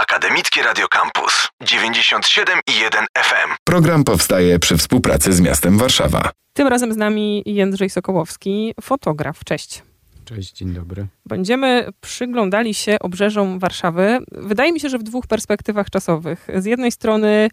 Akademickie Radio Campus 97,1 FM. Program powstaje przy współpracy z miastem Warszawa. Tym razem z nami Jędrzej Sokołowski, fotograf. Cześć. Cześć, dzień dobry. Będziemy przyglądali się obrzeżom Warszawy. Wydaje mi się, że w dwóch perspektywach czasowych. Z jednej strony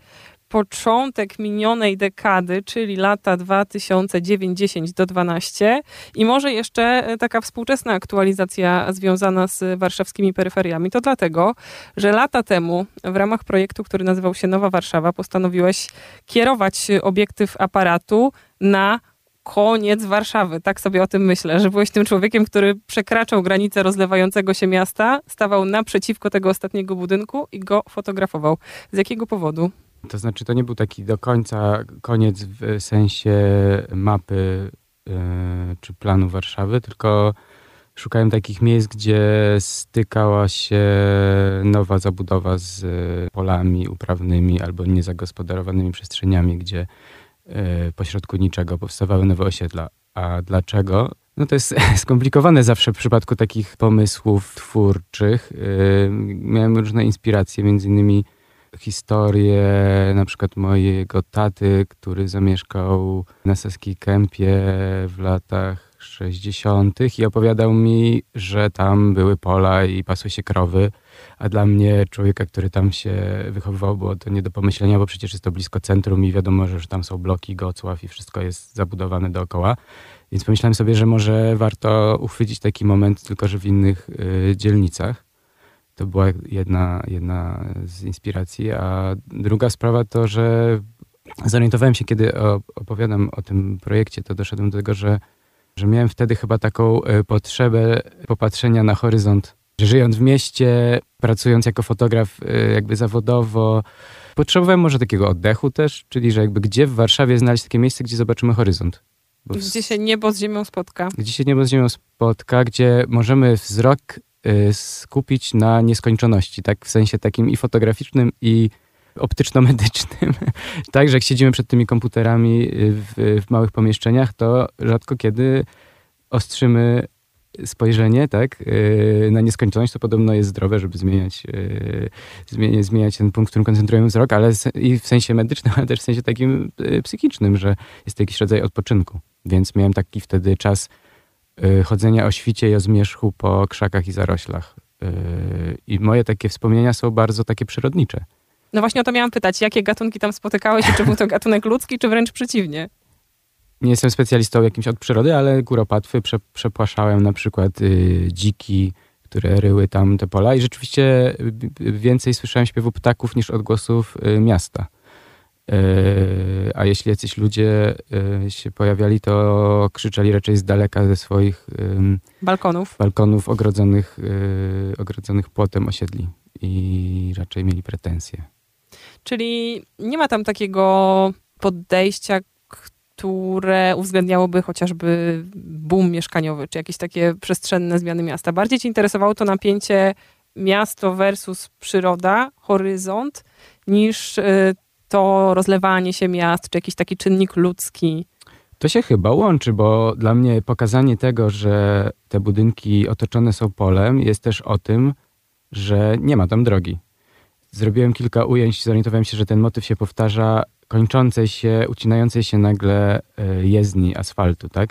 początek minionej dekady, czyli lata 2009, 10 do 12 i może jeszcze taka współczesna aktualizacja związana z warszawskimi peryferiami. To dlatego, że lata temu w ramach projektu, który nazywał się Nowa Warszawa, postanowiłeś kierować obiektyw aparatu na koniec Warszawy. Tak sobie o tym myślę, że byłeś tym człowiekiem, który przekraczał granicę rozlewającego się miasta, stawał naprzeciwko tego ostatniego budynku i go fotografował. Z jakiego powodu? To znaczy, to nie był taki do końca koniec w sensie mapy yy, czy planu Warszawy, tylko szukałem takich miejsc, gdzie stykała się nowa zabudowa z polami uprawnymi albo niezagospodarowanymi przestrzeniami, gdzie yy, pośrodku niczego powstawały nowe osiedla. A dlaczego? No to jest skomplikowane zawsze w przypadku takich pomysłów twórczych. Yy, miałem różne inspiracje, między innymi historię na przykład mojego taty, który zamieszkał na Saskiej Kępie w latach 60. i opowiadał mi, że tam były pola i pasły się krowy, a dla mnie, człowieka, który tam się wychowywał, było to nie do pomyślenia, bo przecież jest to blisko centrum i wiadomo, że tam są bloki, Gocław i wszystko jest zabudowane dookoła. Więc pomyślałem sobie, że może warto uchwycić taki moment, tylko że w innych y, dzielnicach. To była jedna, jedna z inspiracji. A druga sprawa to, że zorientowałem się, kiedy opowiadam o tym projekcie, to doszedłem do tego, że, że miałem wtedy chyba taką e, potrzebę popatrzenia na horyzont. Że żyjąc w mieście, pracując jako fotograf e, jakby zawodowo, potrzebowałem może takiego oddechu też, czyli że jakby gdzie w Warszawie znaleźć takie miejsce, gdzie zobaczymy horyzont. Gdzie się niebo z ziemią spotka. Gdzie się niebo z ziemią spotka, gdzie możemy wzrok skupić na nieskończoności, tak w sensie takim i fotograficznym, i optyczno-medycznym. tak, że jak siedzimy przed tymi komputerami w, w, małych pomieszczeniach, to rzadko kiedy ostrzymy spojrzenie, tak, y, na nieskończoność, to podobno jest zdrowe, żeby zmieniać, y, zmieniać, zmieniać ten punkt, w którym koncentrujemy wzrok, ale i w sensie medycznym, ale też w sensie takim psychicznym, że jest to jakiś rodzaj odpoczynku. Więc miałem taki wtedy czas Y, chodzenia o świcie i o zmierzchu po krzakach i zaroślach. Y, I moje takie wspomnienia są bardzo takie przyrodnicze. No właśnie o to miałam pytać, jakie gatunki tam spotykałeś i czy był to gatunek ludzki, czy wręcz przeciwnie? Nie jestem specjalistą jakimś od przyrody, ale góropatwy prze, przepłaszałem na przykład y, dziki, które ryły tam te pola i rzeczywiście więcej słyszałem śpiewu ptaków niż odgłosów y, miasta. E, a jeśli jacyś ludzie e, się pojawiali, to krzyczeli raczej z daleka ze swoich balkonów, balkonów ogrodzonych, e, ogrodzonych płotem osiedli i raczej mieli pretensje. Czyli nie ma tam takiego podejścia, które uwzględniałoby chociażby boom mieszkaniowy, czy jakieś takie przestrzenne zmiany miasta. Bardziej ci interesowało to napięcie miasto versus przyroda, horyzont, niż to rozlewanie się miast, czy jakiś taki czynnik ludzki? To się chyba łączy, bo dla mnie pokazanie tego, że te budynki otoczone są polem, jest też o tym, że nie ma tam drogi. Zrobiłem kilka ujęć, zorientowałem się, że ten motyw się powtarza, kończącej się, ucinającej się nagle e, jezdni asfaltu, tak?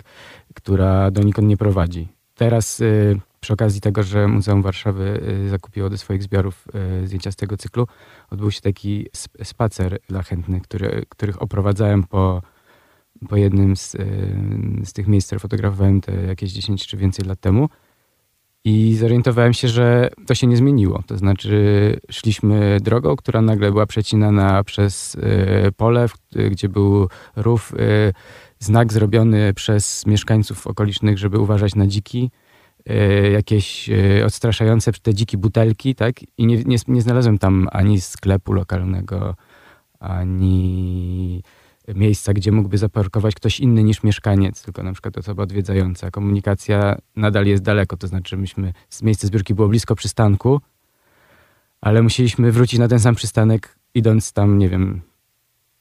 która donikąd nie prowadzi. Teraz y, przy okazji tego, że Muzeum Warszawy y, zakupiło do swoich zbiorów y, zdjęcia z tego cyklu, odbył się taki spacer dla chętnych, który, których oprowadzałem po, po jednym z, y, z tych miejsc, które fotografowałem te jakieś 10 czy więcej lat temu. I zorientowałem się, że to się nie zmieniło. To znaczy, szliśmy drogą, która nagle była przecinana przez pole, gdzie był rów, znak zrobiony przez mieszkańców okolicznych, żeby uważać na dziki jakieś e, odstraszające te dziki butelki, tak? I nie, nie, nie znalazłem tam ani sklepu lokalnego, ani miejsca, gdzie mógłby zaparkować ktoś inny niż mieszkaniec, tylko na przykład osoba odwiedzająca. Komunikacja nadal jest daleko, to znaczy myśmy, miejsce zbiórki było blisko przystanku, ale musieliśmy wrócić na ten sam przystanek, idąc tam, nie wiem,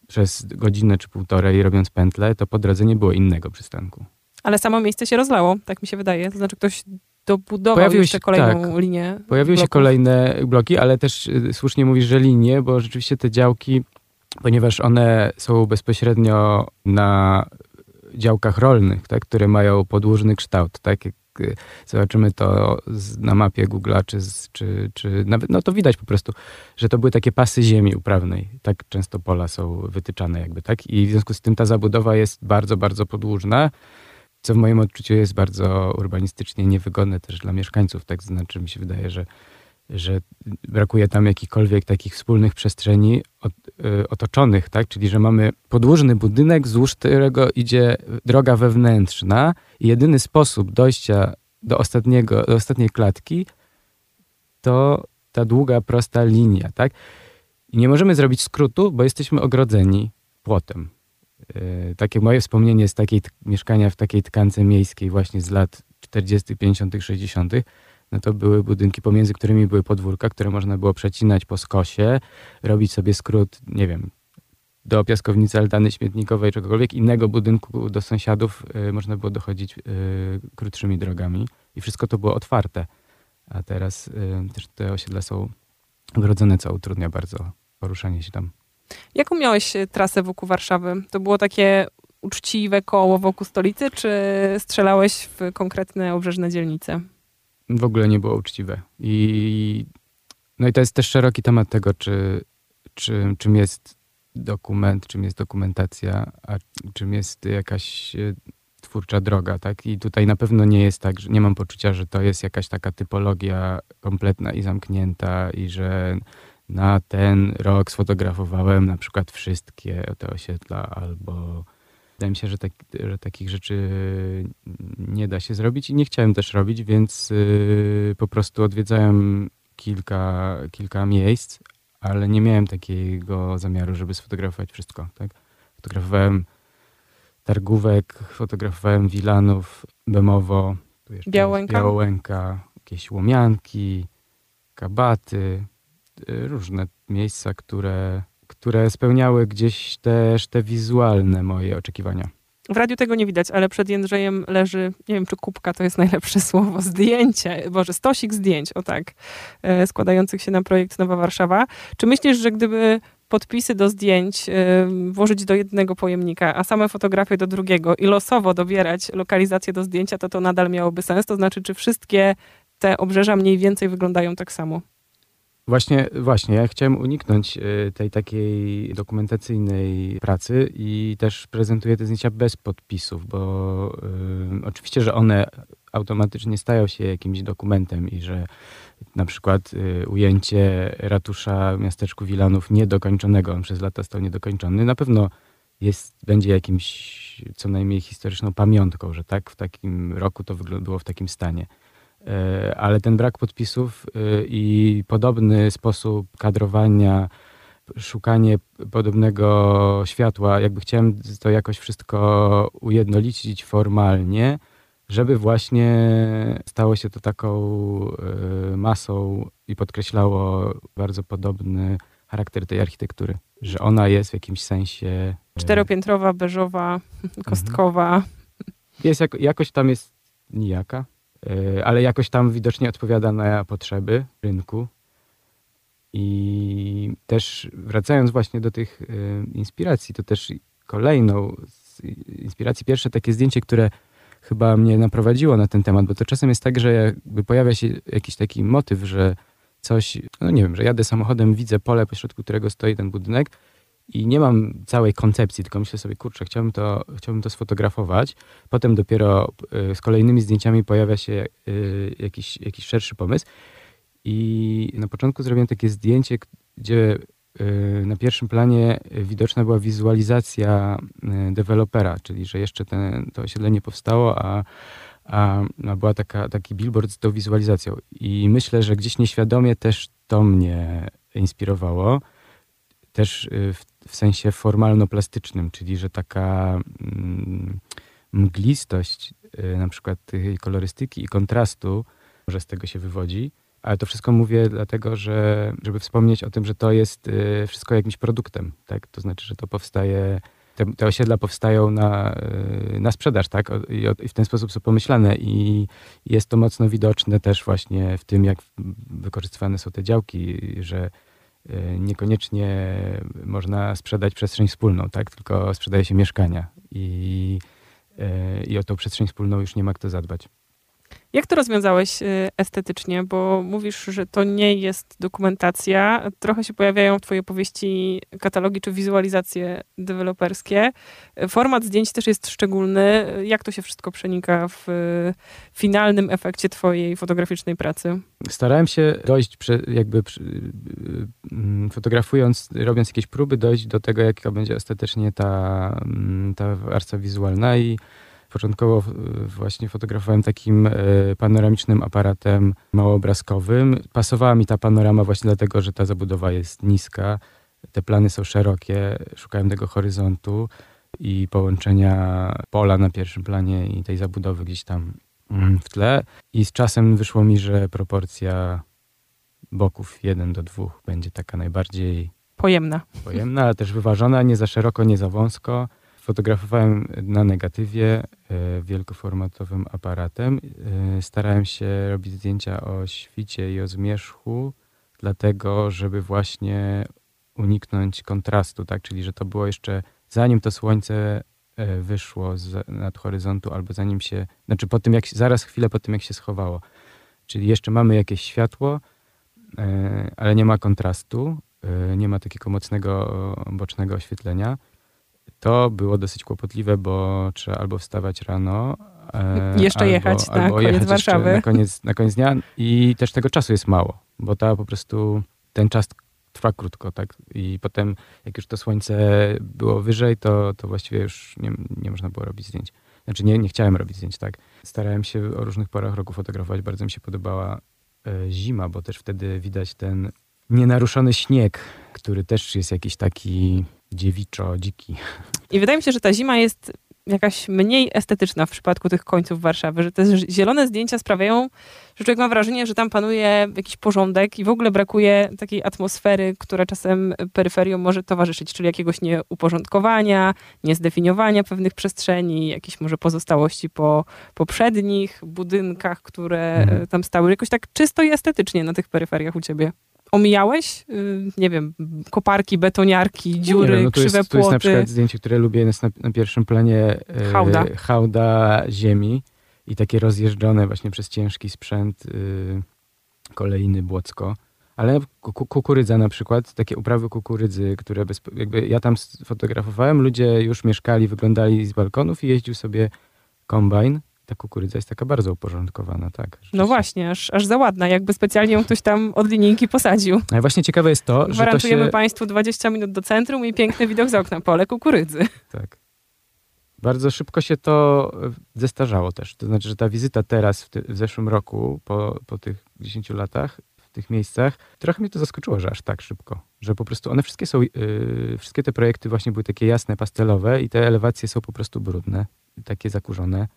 przez godzinę czy półtorej, robiąc pętlę, to po drodze nie było innego przystanku. Ale samo miejsce się rozlało, tak mi się wydaje. To znaczy ktoś dobudował Pojawiły jeszcze się- kolejną tak. linię. Pojawiły się bloków. kolejne bloki, ale też y, słusznie mówisz, że linie, bo rzeczywiście te działki, ponieważ one są bezpośrednio na działkach rolnych, tak, które mają podłużny kształt, tak, jak y, zobaczymy to z, na mapie Google'a, czy, czy, czy nawet, no to widać po prostu, że to były takie pasy ziemi uprawnej, tak często pola są wytyczane jakby, tak, i w związku z tym ta zabudowa jest bardzo, bardzo podłużna, co w moim odczuciu jest bardzo urbanistycznie niewygodne też dla mieszkańców, tak, znaczy mi się wydaje, że że brakuje tam jakichkolwiek takich wspólnych przestrzeni y, otoczonych, tak? Czyli, że mamy podłużny budynek, wzdłuż którego idzie droga wewnętrzna i jedyny sposób dojścia do, ostatniego, do ostatniej klatki to ta długa, prosta linia, tak? I nie możemy zrobić skrótu, bo jesteśmy ogrodzeni płotem. Yy, takie moje wspomnienie z takiej mieszkania w takiej tkance miejskiej właśnie z lat 40., 50., 60., no to były budynki, pomiędzy którymi były podwórka, które można było przecinać po skosie, robić sobie skrót, nie wiem, do piaskownicy altany śmietnikowej, czegokolwiek innego budynku do sąsiadów y, można było dochodzić y, krótszymi drogami i wszystko to było otwarte. A teraz y, też te osiedla są ogrodzone, co utrudnia bardzo poruszanie się tam. Jaką miałeś e, trasę wokół Warszawy? To było takie uczciwe koło wokół stolicy, czy strzelałeś w konkretne obrzeżne dzielnice? w ogóle nie było uczciwe. I, no i to jest też szeroki temat tego, czy, czy, czym jest dokument, czym jest dokumentacja, a czym jest jakaś e, twórcza droga, tak? I tutaj na pewno nie jest tak, że nie mam poczucia, że to jest jakaś taka typologia kompletna i zamknięta i że na ten rok sfotografowałem na przykład wszystkie te osiedla albo Wydaje mi się, że, tak, że takich rzeczy nie da się zrobić i nie chciałem też robić, więc yy, po prostu odwiedzałem kilka, kilka miejsc, ale nie miałem takiego zamiaru, żeby sfotografować wszystko. Tak? Fotografowałem Targówek, fotografowałem Wilanów, Bemowo, Białęka? Białęka, jakieś Łomianki, Kabaty, różne miejsca, które, które spełniały gdzieś też te wizualne moje oczekiwania. W radiu tego nie widać, ale przed Jędrzejem leży, nie wiem czy kubka to jest najlepsze słowo, zdjęcie, boże, stosik zdjęć, o tak, e, składających się na projekt Nowa Warszawa. Czy myślisz, że gdyby podpisy do zdjęć e, włożyć do jednego pojemnika, a same fotografie do drugiego i losowo dobierać lokalizację do zdjęcia, to to nadal miałoby sens? To znaczy, czy wszystkie te obrzeża mniej więcej wyglądają tak samo? Właśnie, właśnie, ja chciałem uniknąć y, tej takiej dokumentacyjnej pracy i też prezentuję te zdjęcia bez podpisów, bo y, oczywiście, że one automatycznie stają się jakimś dokumentem i że na przykład y, ujęcie ratusza w miasteczku Wilanów niedokończonego, on przez lata stał niedokończony, na pewno jest, będzie jakimś co najmniej historyczną pamiątką, że tak w takim roku to wygl- było w takim stanie. E, ale ten brak podpisów e, i podobny sposób kadrowania, szukanie podobnego światła, jakby chciałem to jakoś wszystko ujednolicić formalnie, żeby właśnie stało się to taką e, masą i podkreślało bardzo podobny charakter tej architektury, że ona jest w jakimś sensie... Czteropiętrowa, beżowa, kostkowa. jest jako, jakoś tam jest nijaka, ale jakoś tam widocznie odpowiada na potrzeby rynku. I też wracając właśnie do tych yy, inspiracji, to też kolejną z inspiracji, pierwsze takie zdjęcie, które chyba mnie naprowadziło na ten temat, bo to czasem jest tak, że jakby pojawia się jakiś taki motyw, że coś, no nie wiem, że jadę samochodem, widzę pole, pośrodku którego stoi ten budynek i nie mam całej koncepcji, tylko myślę sobie, kurczę, chciałbym to, chciałbym to sfotografować. Potem dopiero y, z kolejnymi zdjęciami pojawia się y, jakiś, jakiś szerszy pomysł. I na początku zrobiłem takie zdjęcie, gdzie y, na pierwszym planie widoczna była wizualizacja dewelopera, czyli że jeszcze ten, to osiedle nie powstało, a, a, a była taka, taki billboard z tą wizualizacją. I myślę, że gdzieś nieświadomie też to mnie inspirowało też y, w, w sensie formalno-plastycznym, czyli że taka mm, mglistość y, na przykład kolorystyki i kontrastu, że z tego się wywodzi. Ale to wszystko mówię dlatego, że żeby wspomnieć o tym, że to jest y, wszystko jakimś produktem, tak? To znaczy, że to powstaje te, te osiedla powstają na, na sprzedaż, tak? I, w ten sposób są pomyślane i jest to mocno widoczne też właśnie w tym, jak wykorzystywane są te działki, że niekoniecznie można sprzedać przestrzeń wspólną, tak? Tylko sprzedaje się mieszkania i, y, i o tą przestrzeń wspólną już nie ma kto zadbać. Jak to rozwiązałeś y, estetycznie? Bo mówisz, że to nie jest dokumentacja. Trochę się pojawiają w twojej opowieści katalogi czy wizualizacje deweloperskie. Format zdjęć też jest szczególny. Jak to się wszystko przenika w finalnym efekcie twojej fotograficznej pracy? Starałem się dojść, jakby mm, fotografując, robiąc jakieś próby, dojść do tego, jaka będzie estetycznie ta, mm, ta warstwa wizualna i Początkowo właśnie fotografowałem takim e, panoramicznym aparatem małoobrazkowym. Pasowała mi ta panorama właśnie dlatego, że ta zabudowa jest niska, te plany są szerokie, szukałem tego horyzontu i połączenia pola na pierwszym planie i tej zabudowy gdzieś tam mm, w tle. I z czasem wyszło mi, że proporcja boków 1 do 2 będzie taka najbardziej pojemna. Pojemna, ale też wyważona, nie za szeroko, nie za wąsko. Fotografowałem na negatywie e, wielkoformatowym aparatem. E, starałem się robić zdjęcia o świcie i o zmierzchu, dlatego żeby właśnie uniknąć kontrastu, tak? Czyli że to było jeszcze zanim to słońce e, wyszło z nad horyzontu, albo zanim się, znaczy po tym jak, zaraz chwilę po tym jak się schowało. Czyli jeszcze mamy jakieś światło, ale nie ma kontrastu, nie ma takiego mocnego bocznego oświetlenia to było dosyć kłopotliwe, bo trzeba albo wstawać rano. E, jeszcze albo, jechać na koniec jechać Warszawy. Na koniec, na koniec dnia i też tego czasu jest mało, bo ta po prostu ten czas trwa krótko, tak? I potem, jak już to słońce było wyżej, to, to właściwie już nie, nie można było robić zdjęć. Znaczy, nie, nie chciałem robić zdjęć, tak? Starałem się o różnych porach roku fotografować. Bardzo mi się podobała e, zima, bo też wtedy widać ten nienaruszony śnieg, który też jest jakiś taki dziewiczo, dziki. I wydaje mi się, że ta zima jest jakaś mniej estetyczna w przypadku tych końców Warszawy, że te zielone zdjęcia sprawiają, że człowiek ma wrażenie, że tam panuje jakiś porządek i w ogóle brakuje takiej atmosfery, która czasem peryferią może towarzyszyć, czyli jakiegoś nieuporządkowania, niezdefiniowania pewnych przestrzeni, jakieś może pozostałości po poprzednich budynkach, które mhm. tam stały. Jakoś tak czysto i estetycznie na tych peryferiach u ciebie omijałeś? Y, nie wiem, koparki, betoniarki, dziury, no krzywe jest, płoty? To jest na przykład zdjęcie, które lubię, jest na, na pierwszym planie e, hałda. hałda ziemi i takie rozjeżdżone właśnie przez ciężki sprzęt y, kolejny błocko. Ale kukurydza na przykład, takie uprawy kukurydzy, które bez, jakby ja tam fotografowałem, ludzie już mieszkali, wyglądali z balkonów i jeździł sobie kombajn ta kukurydza jest taka bardzo uporządkowana, tak. No właśnie, aż, aż za ładna, jakby specjalnie ją ktoś tam od linijki posadził. Ale właśnie ciekawe jest to, że to się... Państwu 20 minut do centrum i piękny widok z okna, pole kukurydzy. Tak. Bardzo szybko się to zestarzało też. To znaczy, że ta wizyta teraz, w, ty, w zeszłym roku, po, po tych 10 latach, w tych miejscach, trochę mnie to zaskoczyło, że aż tak szybko. Że po prostu one wszystkie są, yy, wszystkie te projekty właśnie były takie jasne, pastelowe i te elewacje są po prostu brudne, takie zakurzone.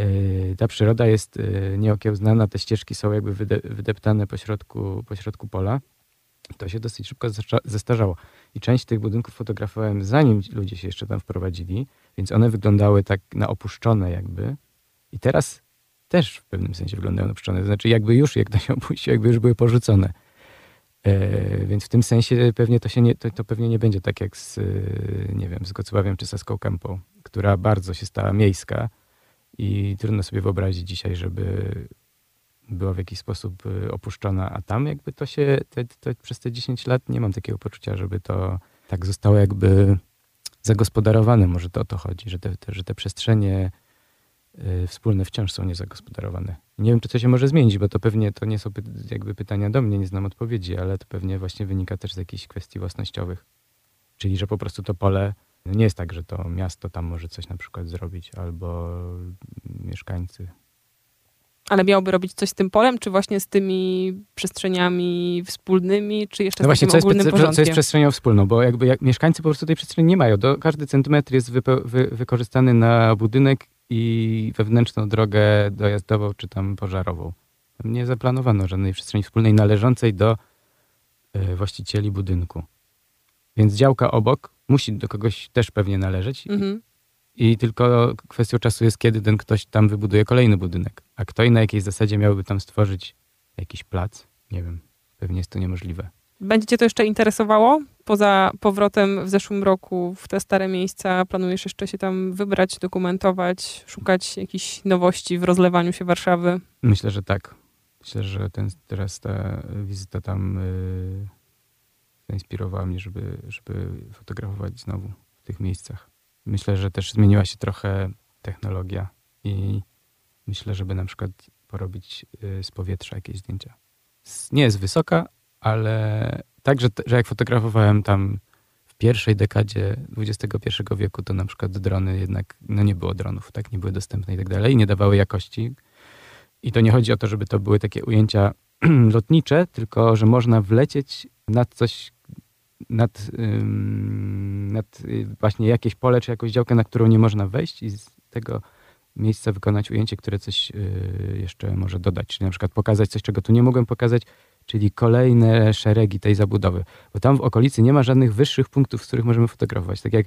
E, ta przyroda jest e, nieokiełznana, te ścieżki są jakby wydeptane po środku, po środku pola. To się dosyć szybko zestarzało. I część tych budynków fotografowałem zanim ludzie się jeszcze tam wprowadzili, więc one wyglądały tak na opuszczone jakby. I teraz też w pewnym sensie wyglądają na opuszczone. To znaczy jakby już, jak to się opuścił, jakby już były porzucone. E, więc w tym sensie pewnie to, się nie, to, to, pewnie nie będzie tak jak z, nie wiem, z Gocławiem czy Saską Kępą, która bardzo się stała miejska i trudno sobie wyobrazić dzisiaj, żeby była w jakiś sposób y, opuszczona, a tam jakby to się te, te, przez te 10 lat nie mam takiego poczucia, żeby to tak zostało jakby zagospodarowane. Może to o to chodzi, że te, te że te przestrzenie y, wspólne wciąż są niezagospodarowane. Nie wiem, czy to się może zmienić, bo to pewnie to nie są jakby pytania do mnie, nie znam odpowiedzi, ale to pewnie właśnie wynika też z jakichś kwestii własnościowych. Czyli, że po prostu to pole no nie jest tak, że to miasto tam może coś na przykład zrobić, albo mieszkańcy. Ale miałoby robić coś z tym polem, czy właśnie z tymi przestrzeniami wspólnymi, czy jeszcze no z właśnie, co ogólnym jest, porządkiem? co jest przestrzenią wspólną, bo jakby jak mieszkańcy po prostu tej przestrzeni nie mają. Do, każdy centymetr jest wy, wykorzystany na budynek i wewnętrzną drogę dojazdową, czy tam pożarową. Nie zaplanowano żadnej przestrzeni wspólnej należącej do y, właścicieli budynku. Więc działka obok musi do kogoś też pewnie należeć. Mhm. I tylko kwestią czasu jest, kiedy ten ktoś tam wybuduje kolejny budynek. A kto i na jakiej zasadzie miałby tam stworzyć jakiś plac? Nie wiem. Pewnie jest to niemożliwe. Będzie cię to jeszcze interesowało? Poza powrotem w zeszłym roku w te stare miejsca, planujesz jeszcze się tam wybrać, dokumentować, szukać jakichś nowości w rozlewaniu się Warszawy? Myślę, że tak. Myślę, że ten, teraz ta wizyta tam yy, zainspirowała mnie, żeby, żeby fotografować znowu w tych miejscach. Myślę, że też zmieniła się trochę technologia i myślę, żeby na przykład porobić yy, z powietrza jakieś zdjęcia. Nie jest wysoka, ale tak, że, że jak fotografowałem tam w pierwszej dekadzie XXI wieku, to na przykład drony jednak, no nie było dronów, tak, nie były dostępne i tak dalej, nie dawały jakości. I to nie chodzi o to, żeby to były takie ujęcia lotnicze, tylko że można wlecieć nad coś, nad, nad y, właśnie jakieś pole czy jakąś działkę, na którą nie można wejść i z tego miejsca wykonać ujęcie, które coś y, jeszcze może dodać. Czyli na przykład pokazać coś, czego tu nie mogłem pokazać, czyli kolejne szeregi tej zabudowy. Bo tam w okolicy nie ma żadnych wyższych punktów, z których możemy fotografować. Tak jak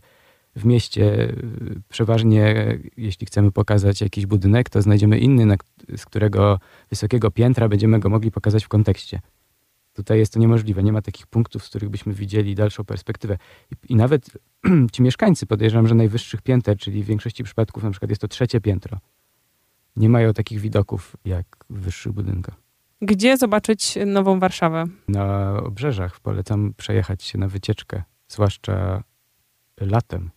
w mieście y, przeważnie, jeśli chcemy pokazać jakiś budynek, to znajdziemy inny, z którego wysokiego piętra będziemy go mogli pokazać w kontekście. Tutaj jest to niemożliwe. Nie ma takich punktów, z których byśmy widzieli dalszą perspektywę. I, i nawet ci mieszkańcy, podejrzewam, że najwyższych pięter, czyli w większości przypadków na przykład jest to trzecie piętro, nie mają takich widoków jak w wyższych budynkach. Gdzie zobaczyć nową Warszawę? Na obrzeżach polecam przejechać się na wycieczkę, zwłaszcza latem.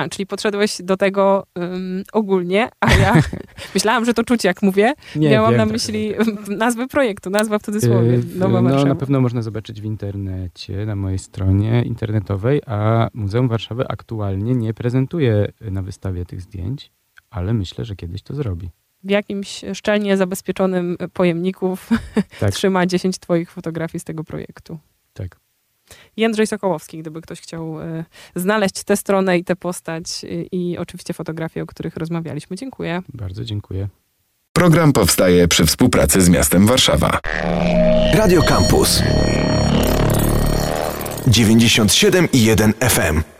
A, czyli podszedłeś do tego ym, ogólnie, a ja myślałam, że to czuć, jak mówię. Nie, Miałam wiem, na myśli nazwę projektu, nazwa w cudzysłowie, Yy, Nowa no, Warszawa. na pewno można zobaczyć w internecie, na mojej stronie internetowej, a Muzeum Warszawy aktualnie nie prezentuje na wystawie tych zdjęć, ale myślę, że kiedyś to zrobi. W jakimś szczelnie zabezpieczonym pojemników Tak. trzyma 10 twoich fotografii z tego projektu. Tak. Jędrzej Sokołowski, gdyby ktoś chciał y, znaleźć tę stronę i tę postać y, i oczywiście fotografie, o których rozmawialiśmy. Dziękuję. Bardzo dziękuję. Program powstaje przy współpracy z miastem Warszawa. Radio Campus 97 i 1 FM.